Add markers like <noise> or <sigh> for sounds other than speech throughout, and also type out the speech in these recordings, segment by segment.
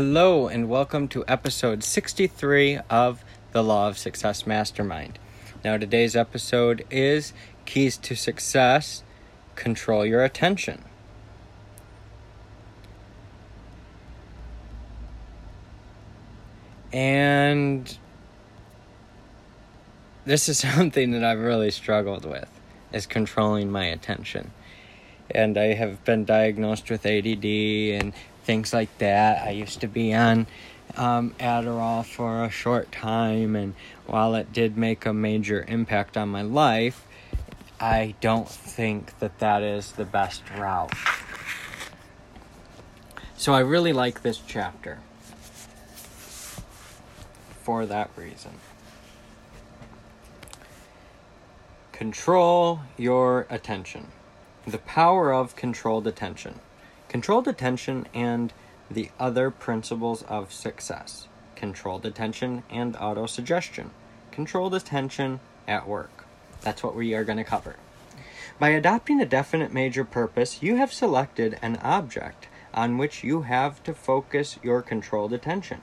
Hello, and welcome to episode 63 of the Law of Success Mastermind. Now, today's episode is Keys to Success Control Your Attention. And this is <laughs> something that I've really struggled with is controlling my attention. And I have been diagnosed with ADD and things like that. I used to be on um, Adderall for a short time, and while it did make a major impact on my life, I don't think that that is the best route. So I really like this chapter for that reason. Control your attention. The power of controlled attention. Controlled attention and the other principles of success. Controlled attention and autosuggestion. Controlled attention at work. That's what we are going to cover. By adopting a definite major purpose, you have selected an object on which you have to focus your controlled attention.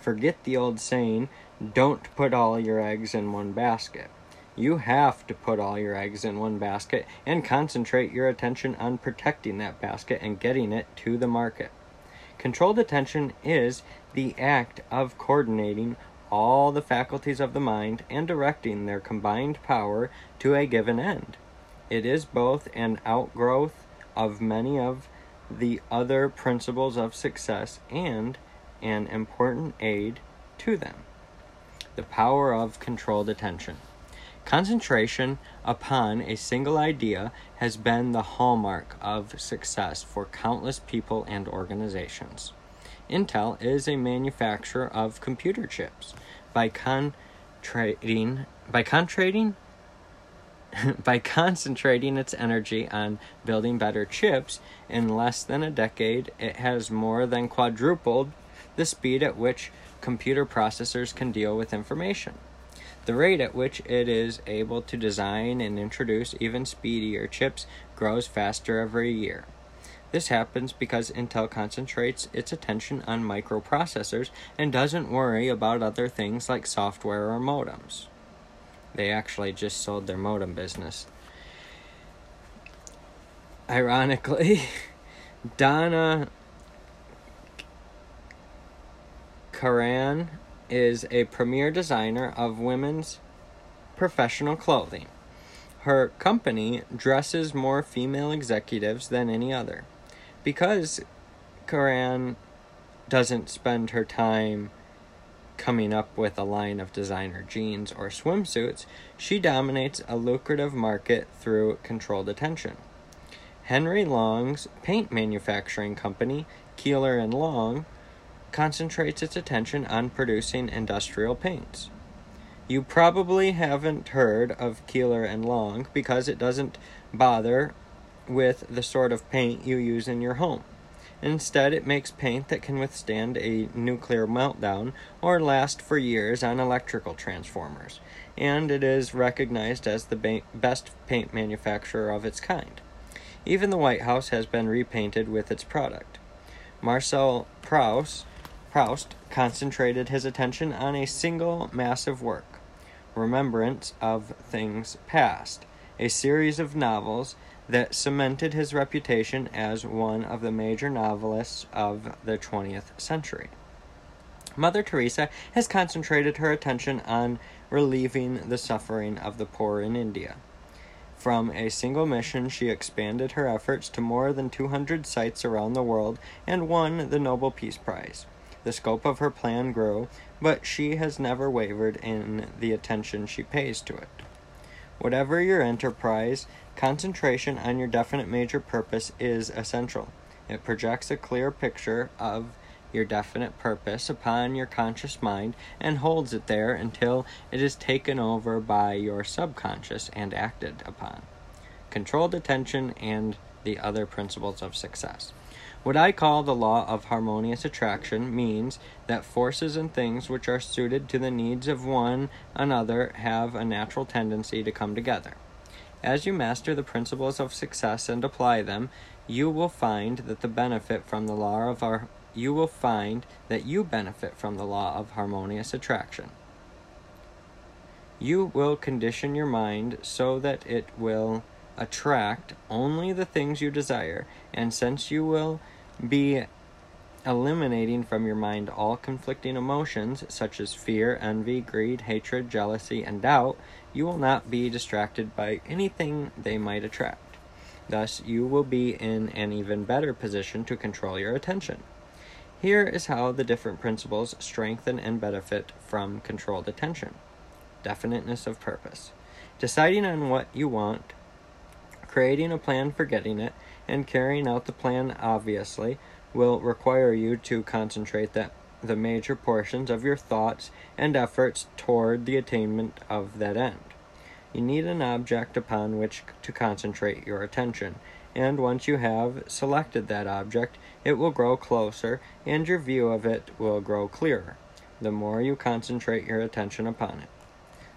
Forget the old saying, don't put all your eggs in one basket. You have to put all your eggs in one basket and concentrate your attention on protecting that basket and getting it to the market. Controlled attention is the act of coordinating all the faculties of the mind and directing their combined power to a given end. It is both an outgrowth of many of the other principles of success and an important aid to them. The power of controlled attention. Concentration upon a single idea has been the hallmark of success for countless people and organizations. Intel is a manufacturer of computer chips. By contrating, by contrating, <laughs> by concentrating its energy on building better chips, in less than a decade, it has more than quadrupled the speed at which computer processors can deal with information. The rate at which it is able to design and introduce even speedier chips grows faster every year. This happens because Intel concentrates its attention on microprocessors and doesn't worry about other things like software or modems. They actually just sold their modem business. Ironically, <laughs> Donna Karan is a premier designer of women's professional clothing. Her company dresses more female executives than any other. Because Karan doesn't spend her time coming up with a line of designer jeans or swimsuits, she dominates a lucrative market through controlled attention. Henry Long's paint manufacturing company, Keeler and Long, concentrates its attention on producing industrial paints. You probably haven't heard of Keeler and Long because it doesn't bother with the sort of paint you use in your home. Instead, it makes paint that can withstand a nuclear meltdown or last for years on electrical transformers, and it is recognized as the ba- best paint manufacturer of its kind. Even the White House has been repainted with its product. Marcel Proust Proust concentrated his attention on a single massive work, Remembrance of Things Past, a series of novels that cemented his reputation as one of the major novelists of the 20th century. Mother Teresa has concentrated her attention on relieving the suffering of the poor in India. From a single mission, she expanded her efforts to more than 200 sites around the world and won the Nobel Peace Prize. The scope of her plan grew, but she has never wavered in the attention she pays to it. Whatever your enterprise, concentration on your definite major purpose is essential. It projects a clear picture of your definite purpose upon your conscious mind and holds it there until it is taken over by your subconscious and acted upon. Controlled attention and the other principles of success. What I call the law of harmonious attraction means that forces and things which are suited to the needs of one another have a natural tendency to come together. As you master the principles of success and apply them, you will find that the benefit from the law of our you will find that you benefit from the law of harmonious attraction. You will condition your mind so that it will attract only the things you desire, and since you will be eliminating from your mind all conflicting emotions such as fear, envy, greed, hatred, jealousy, and doubt, you will not be distracted by anything they might attract. Thus, you will be in an even better position to control your attention. Here is how the different principles strengthen and benefit from controlled attention definiteness of purpose. Deciding on what you want, creating a plan for getting it, and carrying out the plan obviously will require you to concentrate that the major portions of your thoughts and efforts toward the attainment of that end. You need an object upon which to concentrate your attention, and once you have selected that object, it will grow closer and your view of it will grow clearer the more you concentrate your attention upon it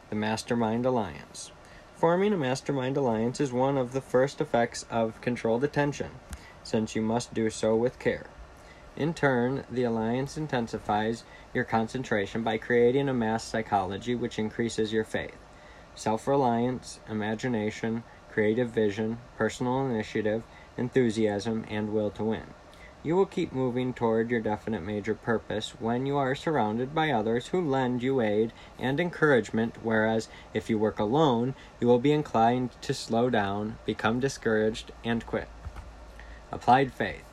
the Mastermind Alliance. Forming a mastermind alliance is one of the first effects of controlled attention, since you must do so with care. In turn, the alliance intensifies your concentration by creating a mass psychology which increases your faith, self reliance, imagination, creative vision, personal initiative, enthusiasm, and will to win. You will keep moving toward your definite major purpose when you are surrounded by others who lend you aid and encouragement, whereas if you work alone, you will be inclined to slow down, become discouraged, and quit. Applied faith.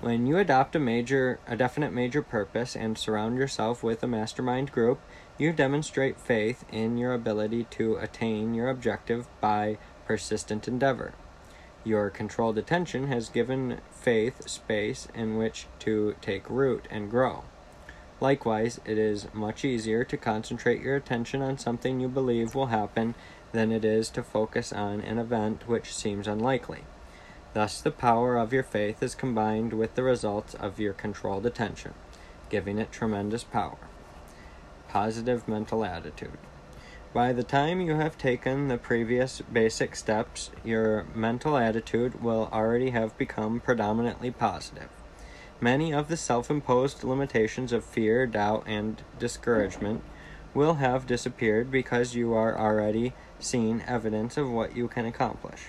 When you adopt a major a definite major purpose and surround yourself with a mastermind group, you demonstrate faith in your ability to attain your objective by persistent endeavor. Your controlled attention has given faith space in which to take root and grow. Likewise, it is much easier to concentrate your attention on something you believe will happen than it is to focus on an event which seems unlikely. Thus, the power of your faith is combined with the results of your controlled attention, giving it tremendous power. Positive mental attitude. By the time you have taken the previous basic steps, your mental attitude will already have become predominantly positive. Many of the self imposed limitations of fear, doubt, and discouragement will have disappeared because you are already seeing evidence of what you can accomplish.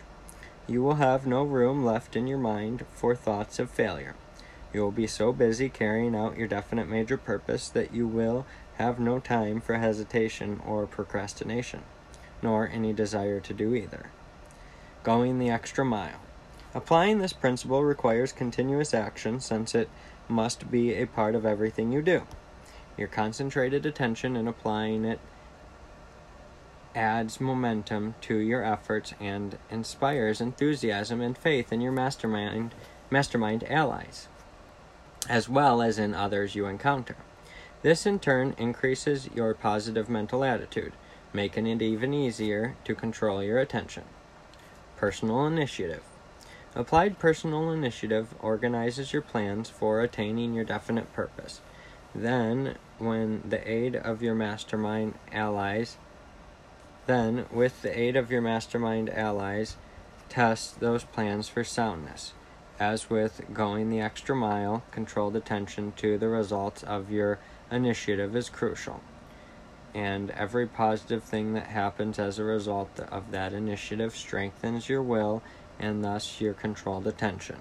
You will have no room left in your mind for thoughts of failure. You will be so busy carrying out your definite major purpose that you will have no time for hesitation or procrastination, nor any desire to do either. Going the extra mile. Applying this principle requires continuous action since it must be a part of everything you do. Your concentrated attention in applying it adds momentum to your efforts and inspires enthusiasm and faith in your mastermind mastermind allies as well as in others you encounter. This in turn increases your positive mental attitude, making it even easier to control your attention. Personal initiative. Applied personal initiative organizes your plans for attaining your definite purpose. Then, when the aid of your mastermind allies, then, with the aid of your mastermind allies, test those plans for soundness. As with going the extra mile, controlled attention to the results of your initiative is crucial. And every positive thing that happens as a result of that initiative strengthens your will and thus your controlled attention.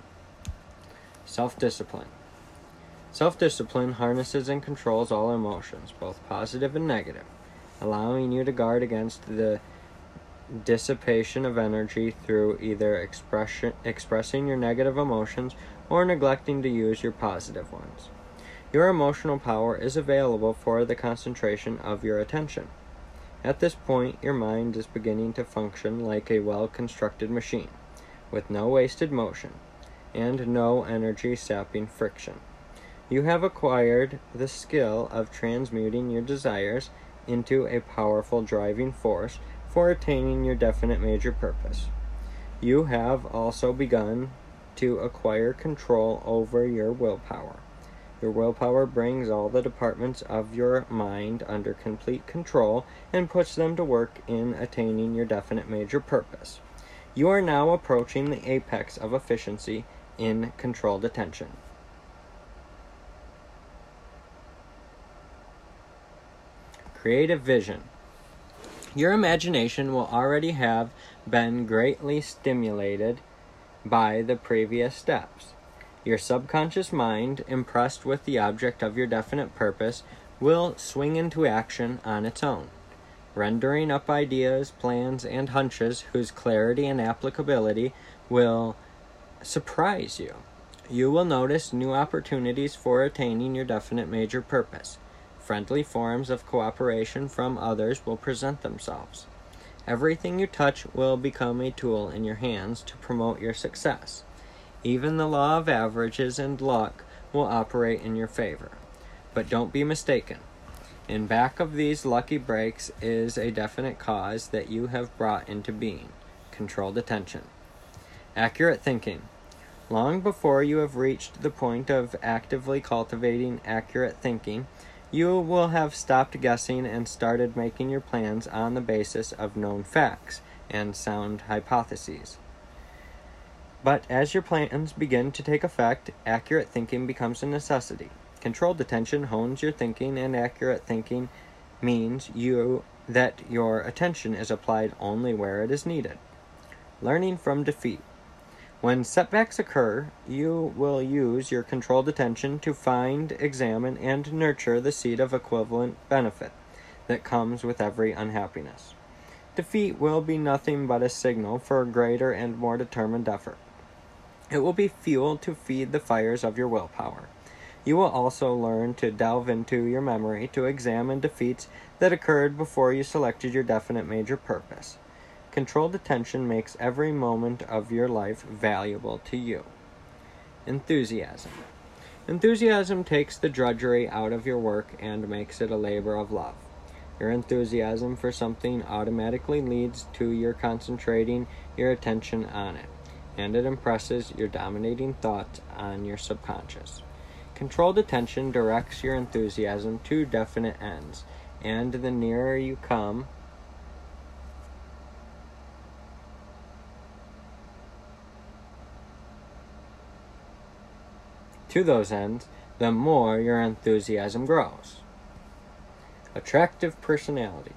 Self discipline. Self discipline harnesses and controls all emotions, both positive and negative, allowing you to guard against the dissipation of energy through either expression, expressing your negative emotions or neglecting to use your positive ones. Your emotional power is available for the concentration of your attention. At this point, your mind is beginning to function like a well constructed machine, with no wasted motion and no energy sapping friction. You have acquired the skill of transmuting your desires into a powerful driving force for attaining your definite major purpose. You have also begun to acquire control over your willpower. Your willpower brings all the departments of your mind under complete control and puts them to work in attaining your definite major purpose. You are now approaching the apex of efficiency in controlled attention. Creative vision. Your imagination will already have been greatly stimulated by the previous steps. Your subconscious mind, impressed with the object of your definite purpose, will swing into action on its own, rendering up ideas, plans, and hunches whose clarity and applicability will surprise you. You will notice new opportunities for attaining your definite major purpose. Friendly forms of cooperation from others will present themselves. Everything you touch will become a tool in your hands to promote your success. Even the law of averages and luck will operate in your favor. But don't be mistaken. In back of these lucky breaks is a definite cause that you have brought into being controlled attention. Accurate thinking. Long before you have reached the point of actively cultivating accurate thinking, you will have stopped guessing and started making your plans on the basis of known facts and sound hypotheses. But as your plans begin to take effect, accurate thinking becomes a necessity. Controlled attention hones your thinking, and accurate thinking means you that your attention is applied only where it is needed. Learning from defeat. When setbacks occur, you will use your controlled attention to find, examine, and nurture the seed of equivalent benefit that comes with every unhappiness. Defeat will be nothing but a signal for a greater and more determined effort. It will be fuel to feed the fires of your willpower. You will also learn to delve into your memory to examine defeats that occurred before you selected your definite major purpose. Controlled attention makes every moment of your life valuable to you. Enthusiasm. Enthusiasm takes the drudgery out of your work and makes it a labor of love. Your enthusiasm for something automatically leads to your concentrating your attention on it, and it impresses your dominating thoughts on your subconscious. Controlled attention directs your enthusiasm to definite ends, and the nearer you come to those ends, the more your enthusiasm grows. Attractive personality.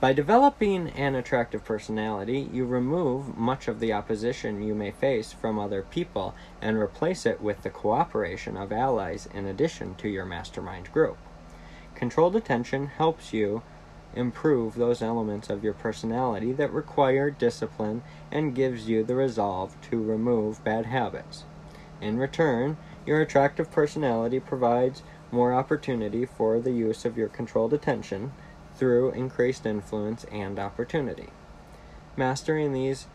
By developing an attractive personality, you remove much of the opposition you may face from other people and replace it with the cooperation of allies in addition to your mastermind group. Controlled attention helps you improve those elements of your personality that require discipline and gives you the resolve to remove bad habits. In return, your attractive personality provides more opportunity for the use of your controlled attention through increased influence and opportunity. Mastering these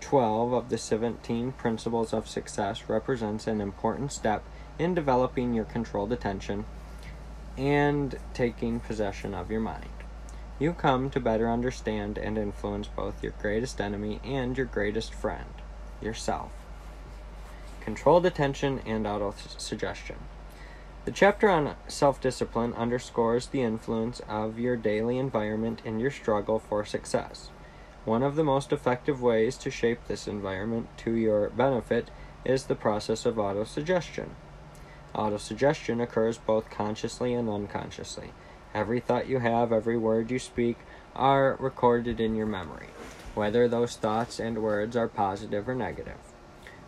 12 of the 17 principles of success represents an important step in developing your controlled attention and taking possession of your mind. You come to better understand and influence both your greatest enemy and your greatest friend, yourself. Controlled attention and auto-suggestion. The chapter on self-discipline underscores the influence of your daily environment in your struggle for success. One of the most effective ways to shape this environment to your benefit is the process of autosuggestion. Autosuggestion occurs both consciously and unconsciously. Every thought you have, every word you speak are recorded in your memory, whether those thoughts and words are positive or negative.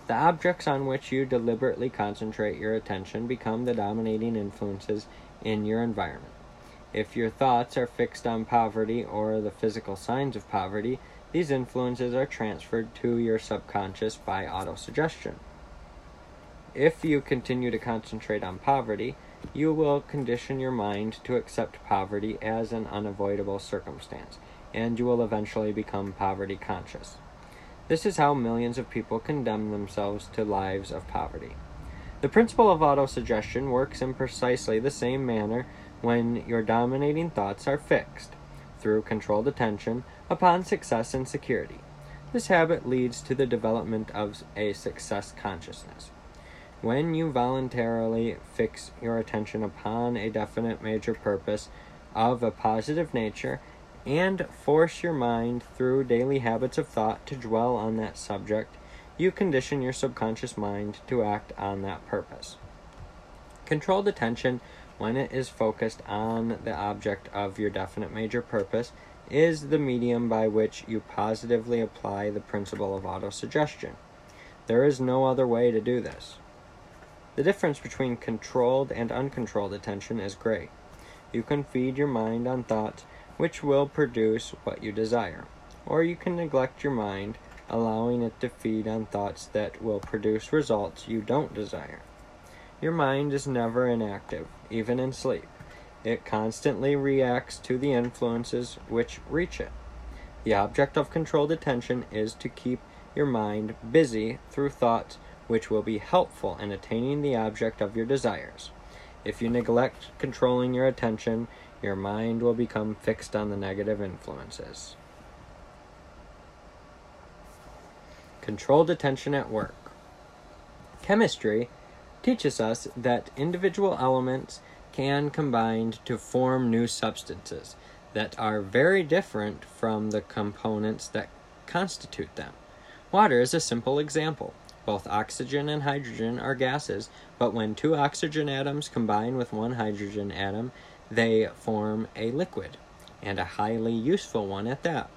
The objects on which you deliberately concentrate your attention become the dominating influences in your environment. If your thoughts are fixed on poverty or the physical signs of poverty, these influences are transferred to your subconscious by autosuggestion. If you continue to concentrate on poverty, you will condition your mind to accept poverty as an unavoidable circumstance, and you will eventually become poverty conscious. This is how millions of people condemn themselves to lives of poverty. The principle of autosuggestion works in precisely the same manner when your dominating thoughts are fixed, through controlled attention, upon success and security. This habit leads to the development of a success consciousness. When you voluntarily fix your attention upon a definite major purpose of a positive nature, and force your mind through daily habits of thought to dwell on that subject, you condition your subconscious mind to act on that purpose. Controlled attention when it is focused on the object of your definite major purpose, is the medium by which you positively apply the principle of autosuggestion. There is no other way to do this. The difference between controlled and uncontrolled attention is great. You can feed your mind on thoughts which will produce what you desire, or you can neglect your mind, allowing it to feed on thoughts that will produce results you don't desire. Your mind is never inactive, even in sleep. It constantly reacts to the influences which reach it. The object of controlled attention is to keep your mind busy through thoughts which will be helpful in attaining the object of your desires. If you neglect controlling your attention, your mind will become fixed on the negative influences. Controlled attention at work. Chemistry teaches us that individual elements can combine to form new substances that are very different from the components that constitute them. Water is a simple example. Both oxygen and hydrogen are gases, but when two oxygen atoms combine with one hydrogen atom, they form a liquid, and a highly useful one at that.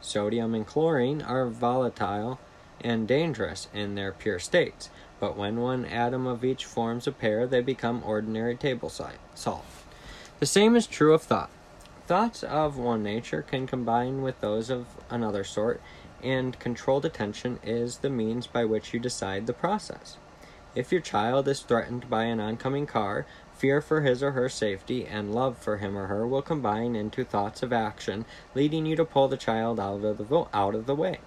Sodium and chlorine are volatile and dangerous in their pure states, but when one atom of each forms a pair, they become ordinary table salt. The same is true of thought. Thoughts of one nature can combine with those of another sort, and controlled attention is the means by which you decide the process. If your child is threatened by an oncoming car, fear for his or her safety and love for him or her will combine into thoughts of action, leading you to pull the child out of the, out of the way.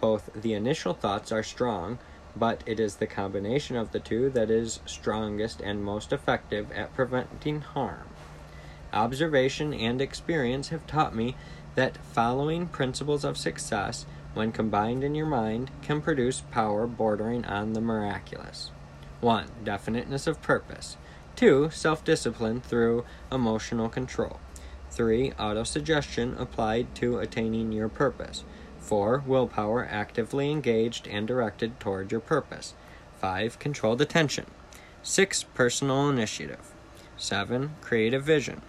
Both the initial thoughts are strong, but it is the combination of the two that is strongest and most effective at preventing harm. Observation and experience have taught me that following principles of success, when combined in your mind, can produce power bordering on the miraculous. 1. Definiteness of purpose. 2. Self discipline through emotional control. 3. Autosuggestion applied to attaining your purpose. 4. Willpower actively engaged and directed toward your purpose. 5. Controlled attention. 6. Personal initiative. 7. Creative vision.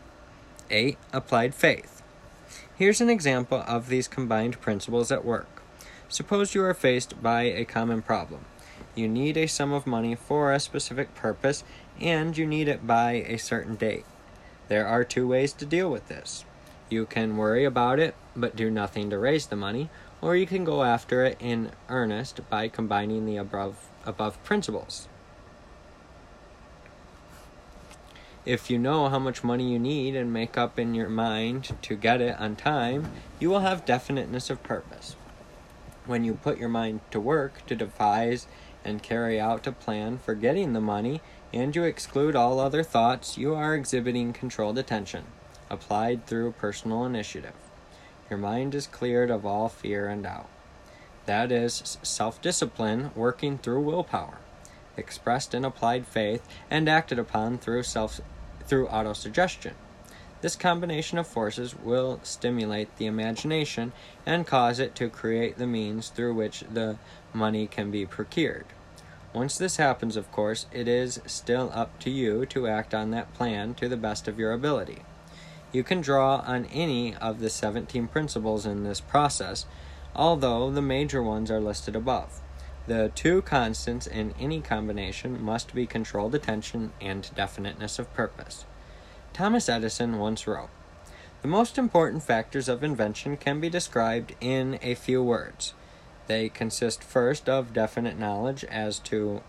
8. Applied faith. Here's an example of these combined principles at work. Suppose you are faced by a common problem. You need a sum of money for a specific purpose and you need it by a certain date. There are two ways to deal with this. You can worry about it but do nothing to raise the money, or you can go after it in earnest by combining the above above principles. If you know how much money you need and make up in your mind to get it on time, you will have definiteness of purpose. When you put your mind to work to devise and carry out a plan for getting the money, and you exclude all other thoughts, you are exhibiting controlled attention applied through personal initiative. Your mind is cleared of all fear and doubt. That is self discipline working through willpower, expressed in applied faith and acted upon through self through autosuggestion. This combination of forces will stimulate the imagination and cause it to create the means through which the money can be procured. Once this happens, of course, it is still up to you to act on that plan to the best of your ability. You can draw on any of the 17 principles in this process, although the major ones are listed above. The two constants in any combination must be controlled attention and definiteness of purpose. Thomas Edison once wrote The most important factors of invention can be described in a few words. They consist first of definite knowledge as to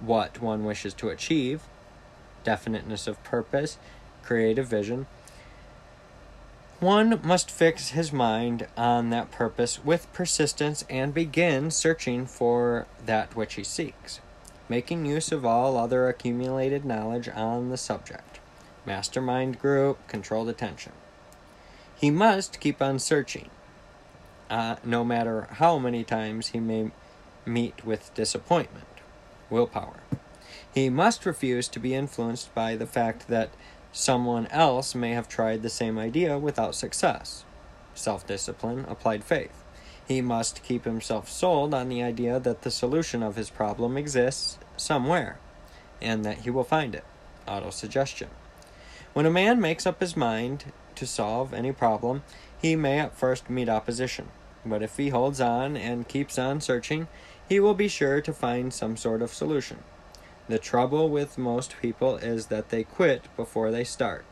what one wishes to achieve, definiteness of purpose, creative vision. One must fix his mind on that purpose with persistence and begin searching for that which he seeks, making use of all other accumulated knowledge on the subject. Mastermind group, controlled attention. He must keep on searching, uh, no matter how many times he may meet with disappointment. Willpower. He must refuse to be influenced by the fact that someone else may have tried the same idea without success. Self discipline, applied faith. He must keep himself sold on the idea that the solution of his problem exists somewhere, and that he will find it. autosuggestion. When a man makes up his mind to solve any problem, he may at first meet opposition, but if he holds on and keeps on searching, he will be sure to find some sort of solution. The trouble with most people is that they quit before they start.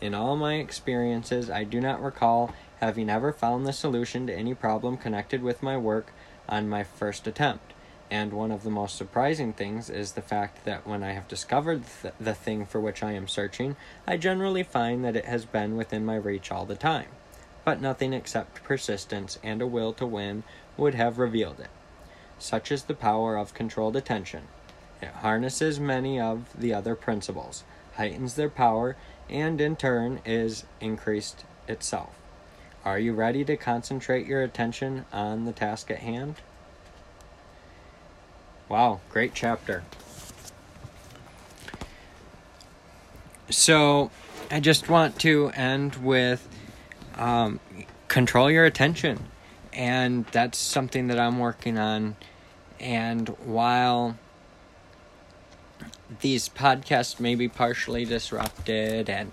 In all my experiences, I do not recall having ever found the solution to any problem connected with my work on my first attempt. And one of the most surprising things is the fact that when I have discovered th- the thing for which I am searching, I generally find that it has been within my reach all the time. But nothing except persistence and a will to win would have revealed it. Such is the power of controlled attention. It harnesses many of the other principles, heightens their power, and in turn is increased itself. Are you ready to concentrate your attention on the task at hand? Wow, great chapter. So, I just want to end with um, control your attention. And that's something that I'm working on. And while these podcasts may be partially disrupted and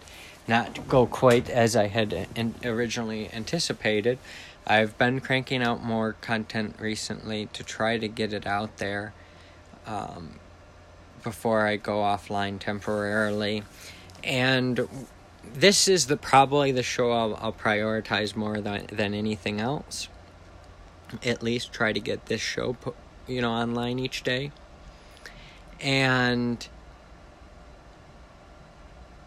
not go quite as I had originally anticipated, I've been cranking out more content recently to try to get it out there um, before I go offline temporarily. And this is the probably the show I'll, I'll prioritize more than than anything else. At least try to get this show, put, you know, online each day. And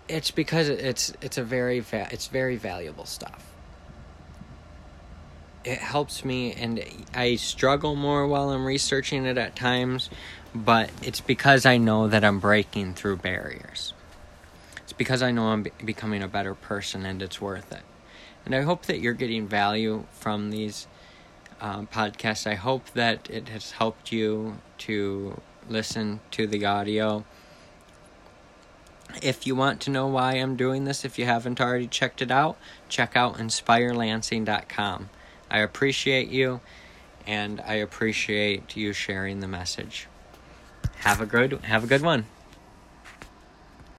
it's because it's it's a very va- it's very valuable stuff. It helps me, and I struggle more while I'm researching it at times, but it's because I know that I'm breaking through barriers. It's because I know I'm be- becoming a better person, and it's worth it. And I hope that you're getting value from these um, podcasts. I hope that it has helped you to listen to the audio if you want to know why I'm doing this, if you haven't already checked it out, check out inspirelansing.com. I appreciate you and I appreciate you sharing the message. Have a good have a good one.